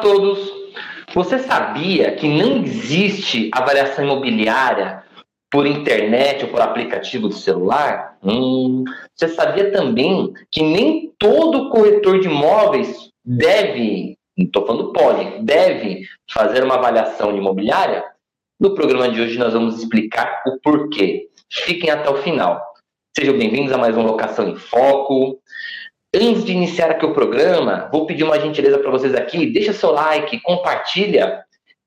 todos. Você sabia que não existe avaliação imobiliária por internet ou por aplicativo de celular? Hum, você sabia também que nem todo corretor de imóveis deve, não estou falando pode, deve fazer uma avaliação de imobiliária? No programa de hoje nós vamos explicar o porquê. Fiquem até o final. Sejam bem-vindos a mais uma Locação em Foco. Antes de iniciar aqui o programa, vou pedir uma gentileza para vocês aqui. Deixa seu like, compartilha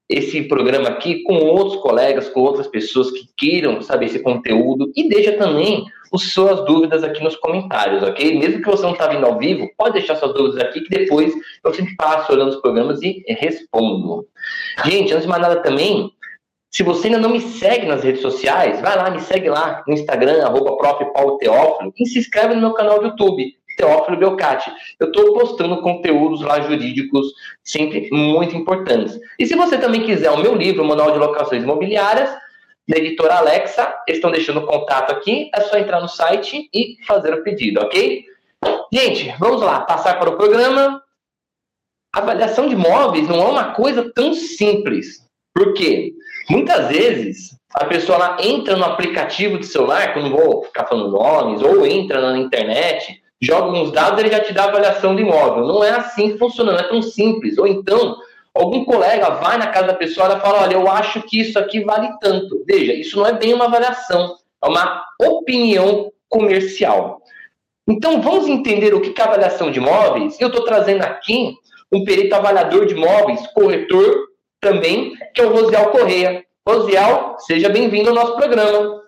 esse programa aqui com outros colegas, com outras pessoas que queiram saber esse conteúdo e deixa também as suas dúvidas aqui nos comentários, ok? Mesmo que você não está vindo ao vivo, pode deixar suas dúvidas aqui que depois eu sempre passo olhando os programas e respondo. Gente, antes de mais nada também, se você ainda não me segue nas redes sociais, vai lá, me segue lá no Instagram, arroba e se inscreve no meu canal do YouTube. Teófilo Belcati. Eu estou postando conteúdos lá jurídicos sempre muito importantes. E se você também quiser o meu livro, Manual de Locações Imobiliárias, da editora Alexa, eles estão deixando o contato aqui, é só entrar no site e fazer o pedido, ok? Gente, vamos lá, passar para o programa. avaliação de imóveis não é uma coisa tão simples. Por quê? Muitas vezes a pessoa entra no aplicativo de celular, que eu não vou ficar falando nomes, ou entra na internet joga alguns dados, ele já te dá avaliação do imóvel. Não é assim que funciona, não é tão simples. Ou então, algum colega vai na casa da pessoa e fala: Olha, eu acho que isso aqui vale tanto. Veja, isso não é bem uma avaliação, é uma opinião comercial. Então, vamos entender o que é avaliação de imóveis. Eu estou trazendo aqui um perito avaliador de imóveis, corretor também, que é o Rosiel Correia. Rosiel, seja bem-vindo ao nosso programa.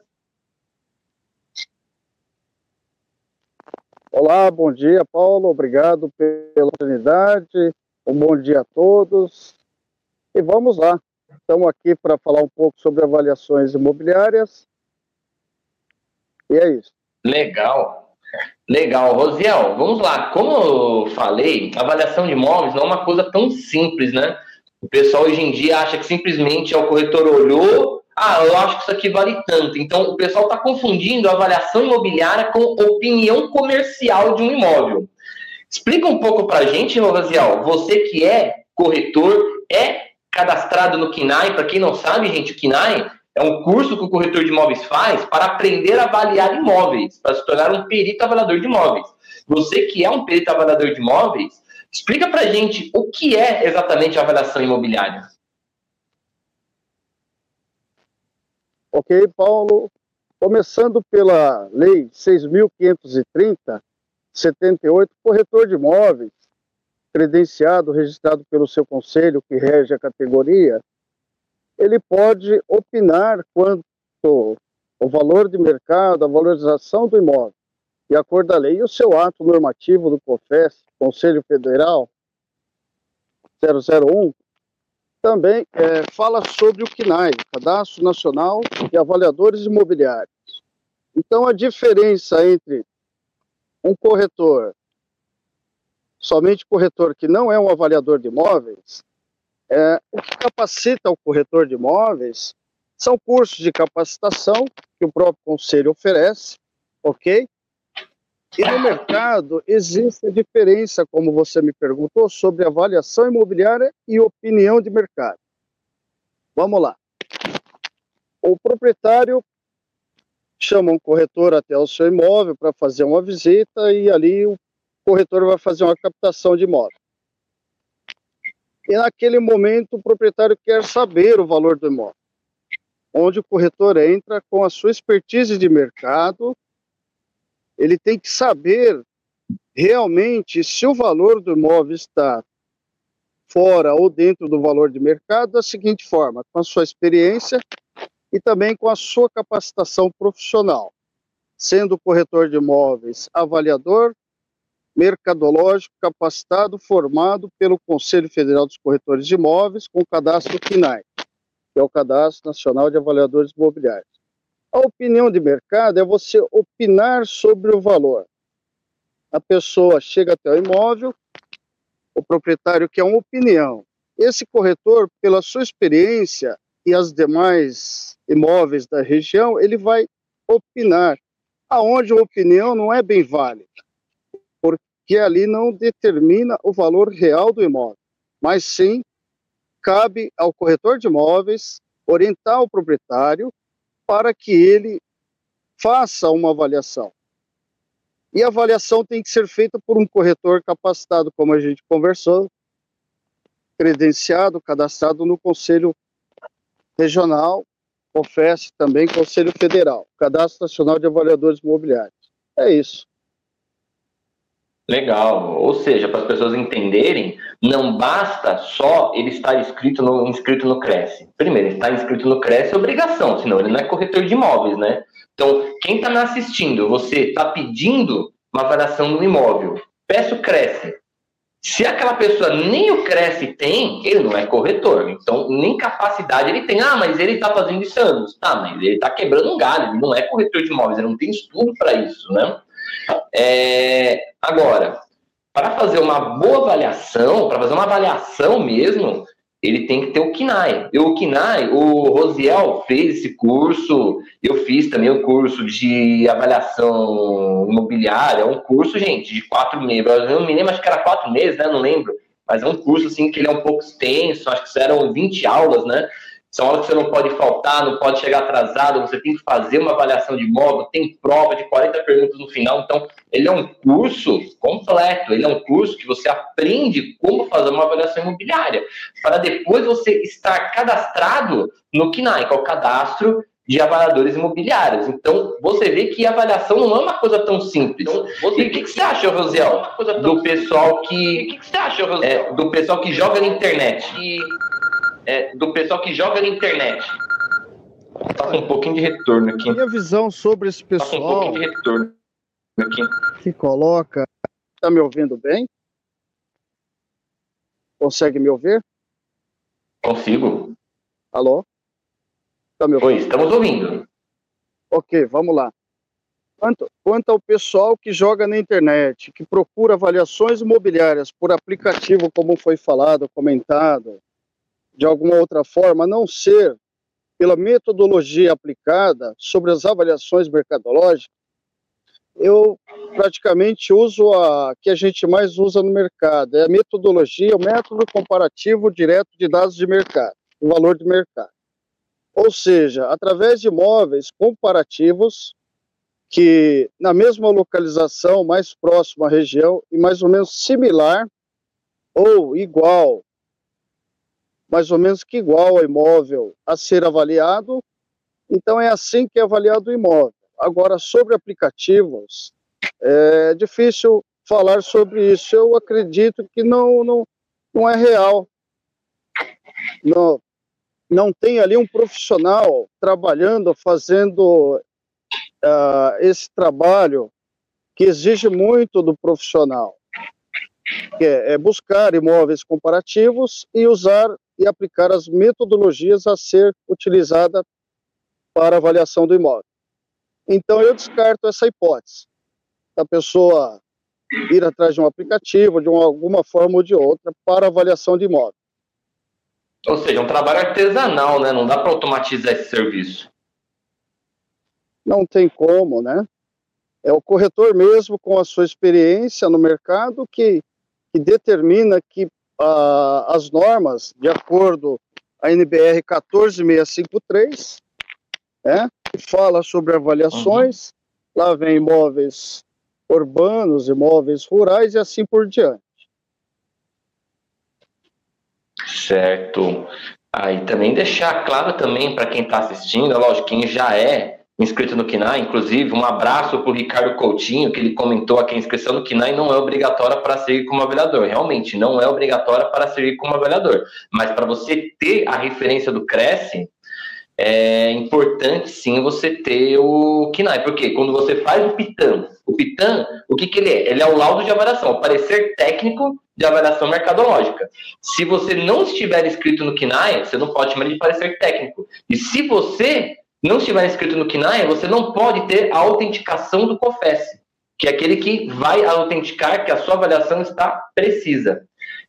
Olá, bom dia, Paulo. Obrigado pela oportunidade. Um bom dia a todos. E vamos lá. Estamos aqui para falar um pouco sobre avaliações imobiliárias. E é isso. Legal. Legal. Rosiel, vamos lá. Como eu falei, avaliação de imóveis não é uma coisa tão simples, né? O pessoal hoje em dia acha que simplesmente é o corretor olhou, ah, eu acho que isso aqui vale tanto. Então, o pessoal está confundindo avaliação imobiliária com opinião comercial de um imóvel. Explica um pouco para a gente, Rosiel, você que é corretor, é cadastrado no KINAI, para quem não sabe, gente, o KINAI é um curso que o corretor de imóveis faz para aprender a avaliar imóveis, para se tornar um perito avaliador de imóveis. Você que é um perito avaliador de imóveis, explica para a gente o que é exatamente a avaliação imobiliária. Ok, Paulo? Começando pela Lei 6.530, 78, corretor de imóveis, credenciado, registrado pelo seu conselho que rege a categoria, ele pode opinar quanto o valor de mercado, a valorização do imóvel, de acordo a lei. E o seu ato normativo do COFES, Conselho Federal 001, também é, fala sobre o CNAI, Cadastro Nacional de Avaliadores Imobiliários. Então, a diferença entre um corretor, somente corretor que não é um avaliador de imóveis, é, o que capacita o corretor de imóveis são cursos de capacitação que o próprio conselho oferece, ok? E no mercado existe a diferença, como você me perguntou, sobre avaliação imobiliária e opinião de mercado. Vamos lá. O proprietário chama um corretor até o seu imóvel para fazer uma visita e ali o corretor vai fazer uma captação de imóvel. E naquele momento o proprietário quer saber o valor do imóvel, onde o corretor entra com a sua expertise de mercado ele tem que saber realmente se o valor do imóvel está fora ou dentro do valor de mercado da seguinte forma, com a sua experiência e também com a sua capacitação profissional, sendo corretor de imóveis avaliador, mercadológico, capacitado, formado pelo Conselho Federal dos Corretores de Imóveis com o cadastro CNAI, que é o Cadastro Nacional de Avaliadores Imobiliários. A opinião de mercado é você opinar sobre o valor. A pessoa chega até o imóvel, o proprietário quer uma opinião. Esse corretor, pela sua experiência e as demais imóveis da região, ele vai opinar. Aonde a opinião não é bem válida, porque ali não determina o valor real do imóvel. mas sim cabe ao corretor de imóveis orientar o proprietário para que ele faça uma avaliação. E a avaliação tem que ser feita por um corretor capacitado, como a gente conversou, credenciado, cadastrado no Conselho Regional, COFES também Conselho Federal, Cadastro Nacional de Avaliadores Imobiliários. É isso. Legal. Ou seja, para as pessoas entenderem, não basta só ele estar inscrito no, inscrito no Cresce. Primeiro, está inscrito no Cresce é obrigação, senão ele não é corretor de imóveis, né? Então, quem está me assistindo, você está pedindo uma avaliação no imóvel, peça o Cresce. Se aquela pessoa nem o Cresce tem, ele não é corretor. Então, nem capacidade ele tem. Ah, mas ele está fazendo isso anos. Tá, mas ele está quebrando um galho, ele não é corretor de imóveis, ele não tem estudo para isso, né? É, agora, para fazer uma boa avaliação, para fazer uma avaliação mesmo, ele tem que ter o KINAI. E o KINAI, o Rosiel fez esse curso, eu fiz também o curso de avaliação imobiliária, é um curso, gente, de quatro meses. Eu não me lembro, acho que era quatro meses, né? Não lembro. Mas é um curso, assim, que ele é um pouco extenso, acho que eram 20 aulas, né? São aulas que você não pode faltar, não pode chegar atrasado, você tem que fazer uma avaliação de imóvel, tem prova de 40 perguntas no final. Então, ele é um curso completo, ele é um curso que você aprende como fazer uma avaliação imobiliária, para depois você estar cadastrado no KNAI, que é o cadastro de avaliadores imobiliários. Então, você vê que a avaliação não é uma coisa tão simples. Então, você, e o que, que, você acha, Rosiel, do pessoal que, que, que você acha, Rosiel? É, do pessoal que joga na internet? E é, do pessoal que joga na internet. Passa um pouquinho de retorno aqui. Minha visão sobre esse pessoal. Passa um pouquinho de retorno aqui. Que coloca. Tá me ouvindo bem? Consegue me ouvir? Consigo. Alô? Tá me ouvindo? Oi, estamos ouvindo. Ok, vamos lá. Quanto, quanto ao pessoal que joga na internet, que procura avaliações imobiliárias por aplicativo, como foi falado, comentado, de alguma outra forma, a não ser pela metodologia aplicada sobre as avaliações mercadológicas, eu praticamente uso a que a gente mais usa no mercado, é a metodologia, o método comparativo direto de dados de mercado, o valor de mercado. Ou seja, através de imóveis comparativos que na mesma localização, mais próximo à região e mais ou menos similar ou igual mais ou menos que igual ao imóvel a ser avaliado. Então é assim que é avaliado o imóvel. Agora, sobre aplicativos, é difícil falar sobre isso. Eu acredito que não, não, não é real. Não, não tem ali um profissional trabalhando, fazendo uh, esse trabalho que exige muito do profissional, que é, é buscar imóveis comparativos e usar e aplicar as metodologias a ser utilizada para avaliação do imóvel. Então eu descarto essa hipótese. A pessoa ir atrás de um aplicativo, de uma, alguma forma ou de outra, para avaliação de imóvel. Ou seja, um trabalho artesanal, né? Não dá para automatizar esse serviço. Não tem como, né? É o corretor mesmo, com a sua experiência no mercado, que, que determina que as normas de acordo a NBR 14653, né, que fala sobre avaliações, uhum. lá vem imóveis urbanos, imóveis rurais e assim por diante. Certo. Aí também deixar claro também para quem está assistindo, lógico, quem já é inscrito no KINAI, inclusive um abraço para o Ricardo Coutinho, que ele comentou aqui, a inscrição no KINAI não é obrigatória para seguir como avaliador, realmente não é obrigatória para seguir como avaliador, mas para você ter a referência do Cresce, é importante sim você ter o KINAI, porque quando você faz o PITAM, o PITAM, o que, que ele é? Ele é o laudo de avaliação, o parecer técnico de avaliação mercadológica. Se você não estiver inscrito no KINAI, você não pode chamar de parecer técnico. E se você não estiver inscrito no KNAI, você não pode ter a autenticação do COFES, que é aquele que vai autenticar que a sua avaliação está precisa.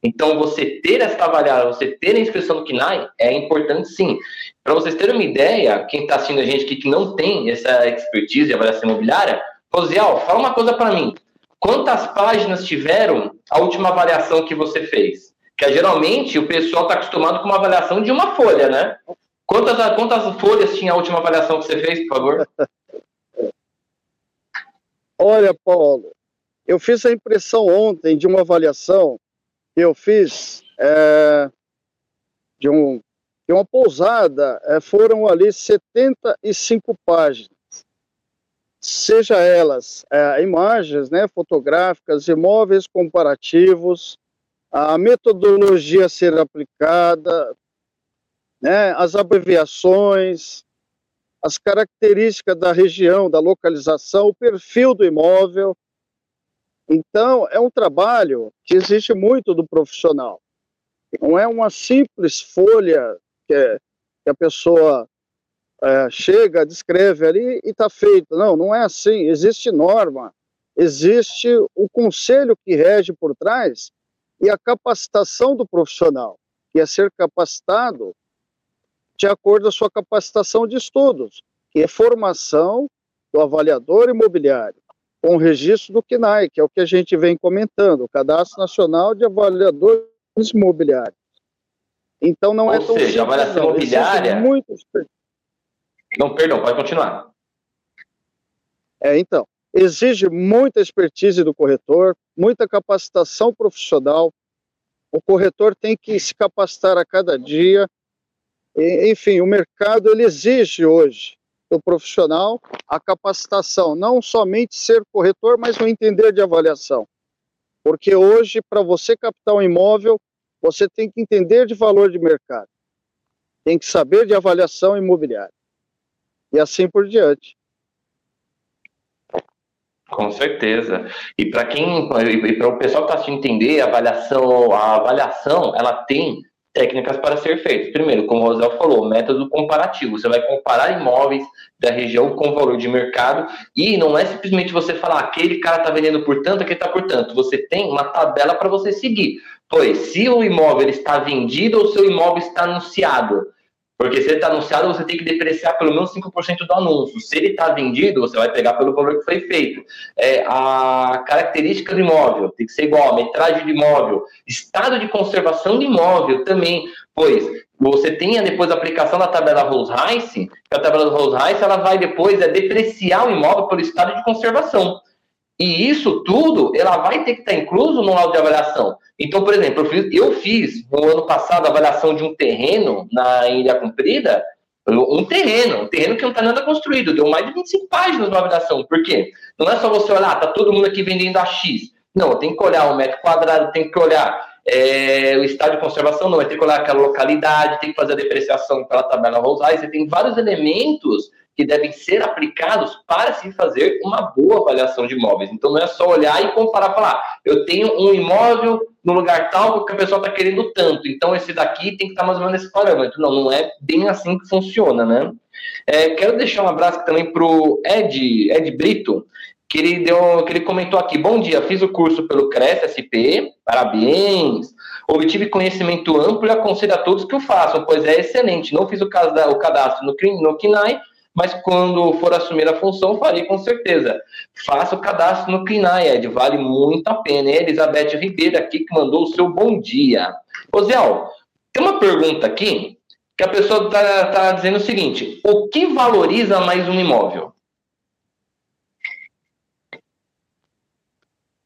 Então, você ter essa avaliação, você ter a inscrição no KNAI é importante sim. Para vocês terem uma ideia, quem está assistindo a gente aqui que não tem essa expertise de avaliação imobiliária, Rosiel, fala uma coisa para mim. Quantas páginas tiveram a última avaliação que você fez? Que é, geralmente o pessoal está acostumado com uma avaliação de uma folha, né? Quantas, quantas folhas tinha a última avaliação que você fez, por favor? Olha, Paulo, eu fiz a impressão ontem de uma avaliação que eu fiz é, de, um, de uma pousada, é, foram ali 75 páginas. Seja elas é, imagens né, fotográficas, imóveis comparativos, a metodologia a ser aplicada, né, as abreviações, as características da região, da localização, o perfil do imóvel. Então, é um trabalho que exige muito do profissional. Não é uma simples folha que, é, que a pessoa é, chega, descreve ali e está feito. Não, não é assim. Existe norma, existe o conselho que rege por trás e a capacitação do profissional, que é ser capacitado de acordo com a sua capacitação de estudos, que é formação do avaliador imobiliário, com o registro do CNAE, que é o que a gente vem comentando, o Cadastro Nacional de Avaliadores Imobiliários. Então não é Ou é tão seja, simples, avaliação imobiliária. Muito... Não, perdão, pode continuar. É, então, exige muita expertise do corretor, muita capacitação profissional. O corretor tem que se capacitar a cada dia enfim, o mercado ele exige hoje do profissional a capacitação, não somente ser corretor, mas o entender de avaliação. Porque hoje, para você captar um imóvel, você tem que entender de valor de mercado, tem que saber de avaliação imobiliária. E assim por diante. Com certeza. E para quem, e para o pessoal que está assistindo entender, a avaliação, a avaliação, ela tem técnicas para ser feitas. Primeiro, como o Rosel falou, método comparativo. Você vai comparar imóveis da região com o valor de mercado e não é simplesmente você falar aquele cara está vendendo por tanto, aquele está por tanto. Você tem uma tabela para você seguir. Pois, se o imóvel está vendido ou seu imóvel está anunciado, porque se ele está anunciado, você tem que depreciar pelo menos 5% do anúncio. Se ele está vendido, você vai pegar pelo valor que foi feito. É, a característica do imóvel tem que ser igual, a metragem do imóvel, estado de conservação do imóvel também, pois você tem depois a aplicação da tabela Rolls-Royce, que a tabela Rolls-Royce ela vai depois é, depreciar o imóvel pelo estado de conservação. E isso tudo, ela vai ter que estar incluso no laudo de avaliação. Então, por exemplo, eu fiz, eu fiz no ano passado a avaliação de um terreno na Ilha Comprida, um terreno, um terreno que não está nada construído, deu mais de 25 páginas de avaliação. Por quê? Não é só você olhar, tá todo mundo aqui vendendo a X. Não, tem que olhar o metro quadrado, tem que olhar é, o estado de conservação, não, vai ter que olhar aquela localidade, tem que fazer a depreciação pela tabela Rosais, você tem vários elementos que devem ser aplicados para se fazer uma boa avaliação de imóveis. Então não é só olhar e comparar, falar, eu tenho um imóvel no lugar tal que a pessoa está querendo tanto, então esse daqui tem que estar tá mais ou menos nesse parâmetro. Não, não é bem assim que funciona, né? É, quero deixar um abraço também para o Ed, Ed Brito, que ele, deu, que ele comentou aqui, bom dia, fiz o curso pelo CRES SP, parabéns, obtive conhecimento amplo e aconselho a todos que o façam, pois é excelente, não fiz o, cadastro no, no KINAI, mas quando for assumir a função, farei com certeza. Faça o cadastro no CNAE, Ed, vale muito a pena. É Elizabeth Ribeiro aqui que mandou o seu bom dia. Ô, tem uma pergunta aqui que a pessoa está tá dizendo o seguinte: o que valoriza mais um imóvel?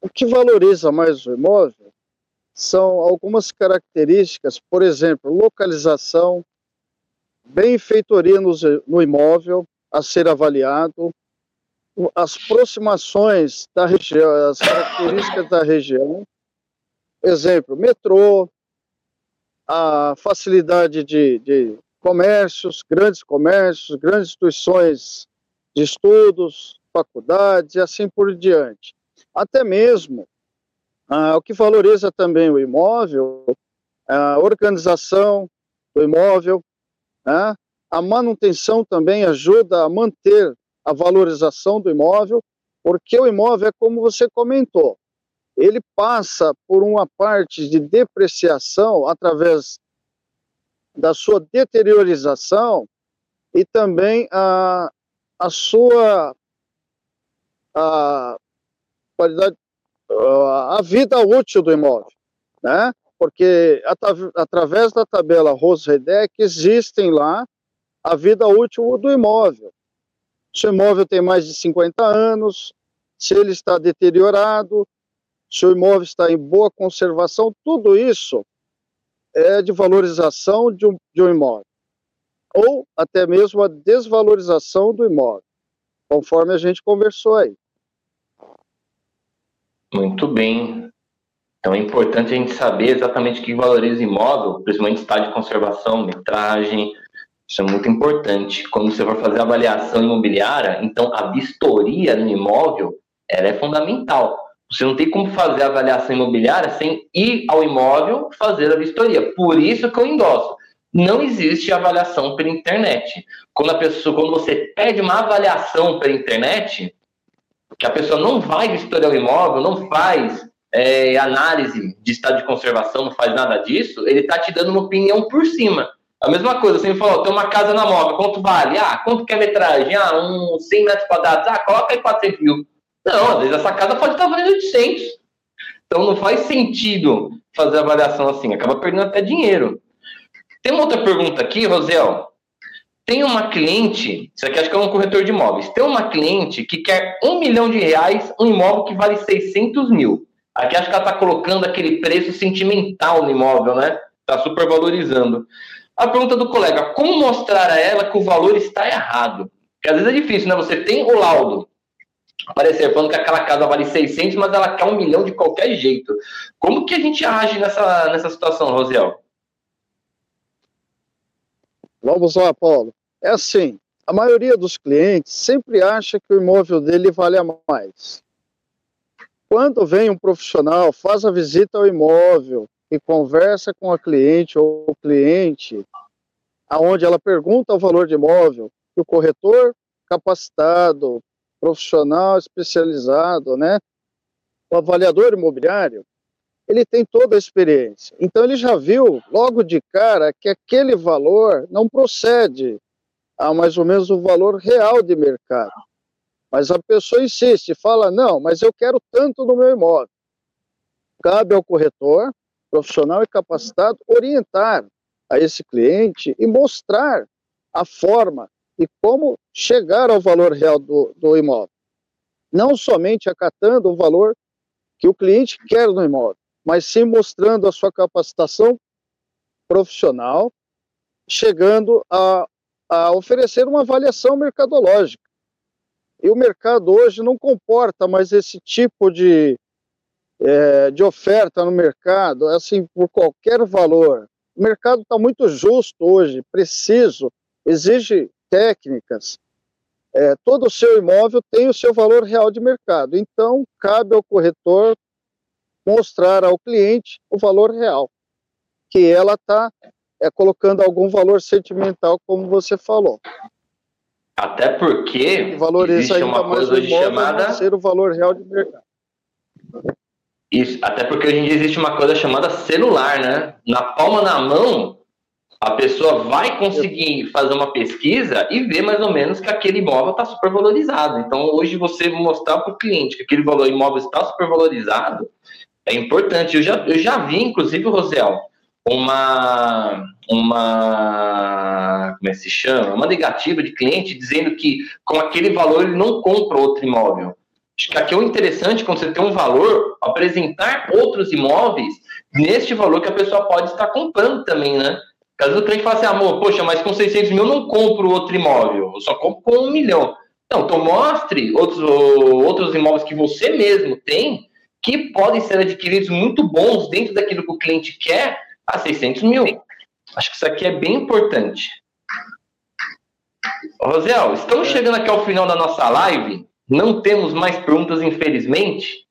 O que valoriza mais o imóvel são algumas características, por exemplo, localização, benfeitoria no, no imóvel a ser avaliado, as aproximações da região, as características da região, exemplo, metrô, a facilidade de, de comércios, grandes comércios, grandes instituições de estudos, faculdades e assim por diante. Até mesmo ah, o que valoriza também o imóvel, a organização do imóvel, né? A manutenção também ajuda a manter a valorização do imóvel, porque o imóvel é como você comentou, ele passa por uma parte de depreciação através da sua deteriorização e também a, a sua a qualidade a vida útil do imóvel, né? Porque através da tabela Rosredec existem lá a vida útil do imóvel. Se o imóvel tem mais de 50 anos, se ele está deteriorado, se o imóvel está em boa conservação, tudo isso é de valorização de um, de um imóvel. Ou até mesmo a desvalorização do imóvel, conforme a gente conversou aí. Muito bem. Então é importante a gente saber exatamente o que valoriza imóvel, principalmente estado de conservação, metragem. Isso é muito importante. Quando você for fazer avaliação imobiliária, então a vistoria no imóvel ela é fundamental. Você não tem como fazer a avaliação imobiliária sem ir ao imóvel fazer a vistoria. Por isso que eu endosso. Não existe avaliação pela internet. Quando a pessoa, quando você pede uma avaliação pela internet, que a pessoa não vai vistoriar o imóvel, não faz é, análise de estado de conservação, não faz nada disso, ele está te dando uma opinião por cima. A mesma coisa, você me falou, tem uma casa na móvel, quanto vale? Ah, quanto que é metragem? Ah, uns 100 metros quadrados. Ah, coloca aí 400 mil. Não, às vezes essa casa pode estar valendo 800. Então não faz sentido fazer avaliação assim, acaba perdendo até dinheiro. Tem uma outra pergunta aqui, Rosel. Tem uma cliente, isso aqui acho que é um corretor de imóveis, tem uma cliente que quer um milhão de reais, um imóvel que vale 600 mil. Aqui acho que ela está colocando aquele preço sentimental no imóvel, né? Está super valorizando. A pergunta do colega, como mostrar a ela que o valor está errado? Porque às vezes é difícil, né? Você tem o laudo, aparecer falando que aquela casa vale 600, mas ela quer um milhão de qualquer jeito. Como que a gente age nessa, nessa situação, Rosiel? Vamos lá, Paulo. É assim, a maioria dos clientes sempre acha que o imóvel dele vale a mais. Quando vem um profissional, faz a visita ao imóvel e conversa com a cliente ou o cliente, aonde ela pergunta o valor de imóvel, o corretor capacitado, profissional especializado, né? O avaliador imobiliário, ele tem toda a experiência. Então ele já viu logo de cara que aquele valor não procede a mais ou menos o valor real de mercado. Mas a pessoa insiste, fala: "Não, mas eu quero tanto no meu imóvel". Cabe ao corretor, profissional e capacitado orientar a esse cliente e mostrar a forma e como chegar ao valor real do, do imóvel. Não somente acatando o valor que o cliente quer no imóvel, mas sim mostrando a sua capacitação profissional, chegando a, a oferecer uma avaliação mercadológica. E o mercado hoje não comporta mais esse tipo de, é, de oferta no mercado, assim, por qualquer valor. O mercado está muito justo hoje, preciso, exige técnicas, é, todo o seu imóvel tem o seu valor real de mercado. Então, cabe ao corretor mostrar ao cliente o valor real, que ela está é, colocando algum valor sentimental, como você falou. Até porque existe uma coisa hoje chamada ser o valor real de mercado. Isso, até porque hoje em dia existe uma coisa chamada celular, né? Na palma da mão, a pessoa vai conseguir fazer uma pesquisa e ver mais ou menos que aquele imóvel está supervalorizado. Então, hoje, você mostrar para o cliente que aquele valor imóvel está supervalorizado é importante. Eu já, eu já vi, inclusive, Rosel, uma, uma. Como é que se chama? Uma negativa de cliente dizendo que com aquele valor ele não compra outro imóvel. Acho que aqui é o interessante, quando você tem um valor, apresentar outros imóveis neste valor que a pessoa pode estar comprando também, né? Caso o cliente fale assim, amor, poxa, mas com 600 mil eu não compro outro imóvel, eu só compro com um milhão. Não, então mostre outros, outros imóveis que você mesmo tem que podem ser adquiridos muito bons dentro daquilo que o cliente quer a 600 mil. Acho que isso aqui é bem importante. Rosel, estamos chegando aqui ao final da nossa live. Não temos mais perguntas, infelizmente.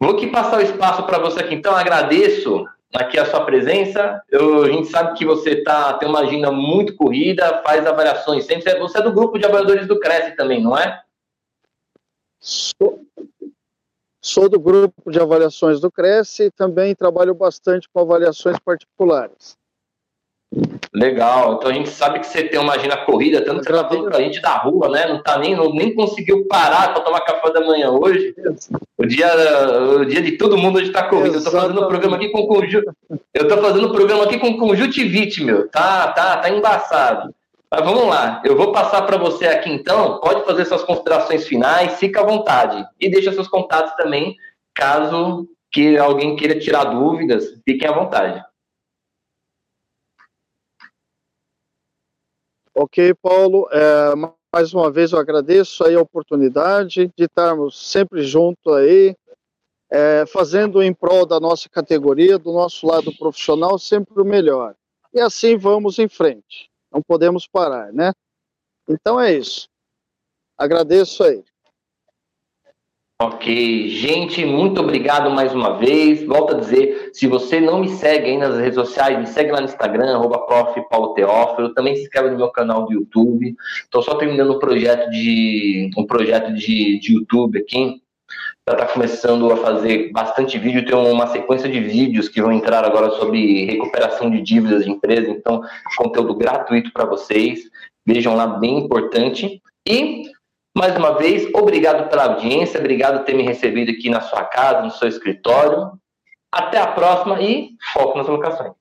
Vou aqui passar o espaço para você aqui. Então, agradeço aqui a sua presença. Eu, a gente sabe que você tá, tem uma agenda muito corrida, faz avaliações sempre. Você é do grupo de avaliadores do Cresce também, não é? Sou, sou do grupo de avaliações do Cresce e também trabalho bastante com avaliações particulares. Legal, então a gente sabe que você tem uma agenda corrida, tanto que você tá falando pra gente da rua, né? Não tá nem, não, nem conseguiu parar para tomar café da manhã hoje. o dia, o dia de todo mundo hoje tá corrido. Eu tô fazendo programa aqui com conjunto. Eu tô fazendo programa aqui com conjuntivite, meu. Tá, tá, tá embaçado. Mas vamos lá. Eu vou passar para você aqui então. Pode fazer suas considerações finais, fica à vontade. E deixa seus contatos também, caso que alguém queira tirar dúvidas, fiquem à vontade. Ok, Paulo. É, mais uma vez eu agradeço aí a oportunidade de estarmos sempre junto aí, é, fazendo em prol da nossa categoria, do nosso lado profissional, sempre o melhor. E assim vamos em frente. Não podemos parar, né? Então é isso. Agradeço aí. Ok, gente, muito obrigado mais uma vez. Volto a dizer, se você não me segue aí nas redes sociais, me segue lá no Instagram, arroba prof. Paulo Teófilo. Também se inscreve no meu canal do YouTube. Estou só terminando um projeto de um projeto de, de YouTube aqui. Já está começando a fazer bastante vídeo. Tem uma sequência de vídeos que vão entrar agora sobre recuperação de dívidas de empresa. Então, conteúdo gratuito para vocês. Vejam lá, bem importante. E mais uma vez, obrigado pela audiência, obrigado por ter me recebido aqui na sua casa, no seu escritório. Até a próxima e foco nas locações.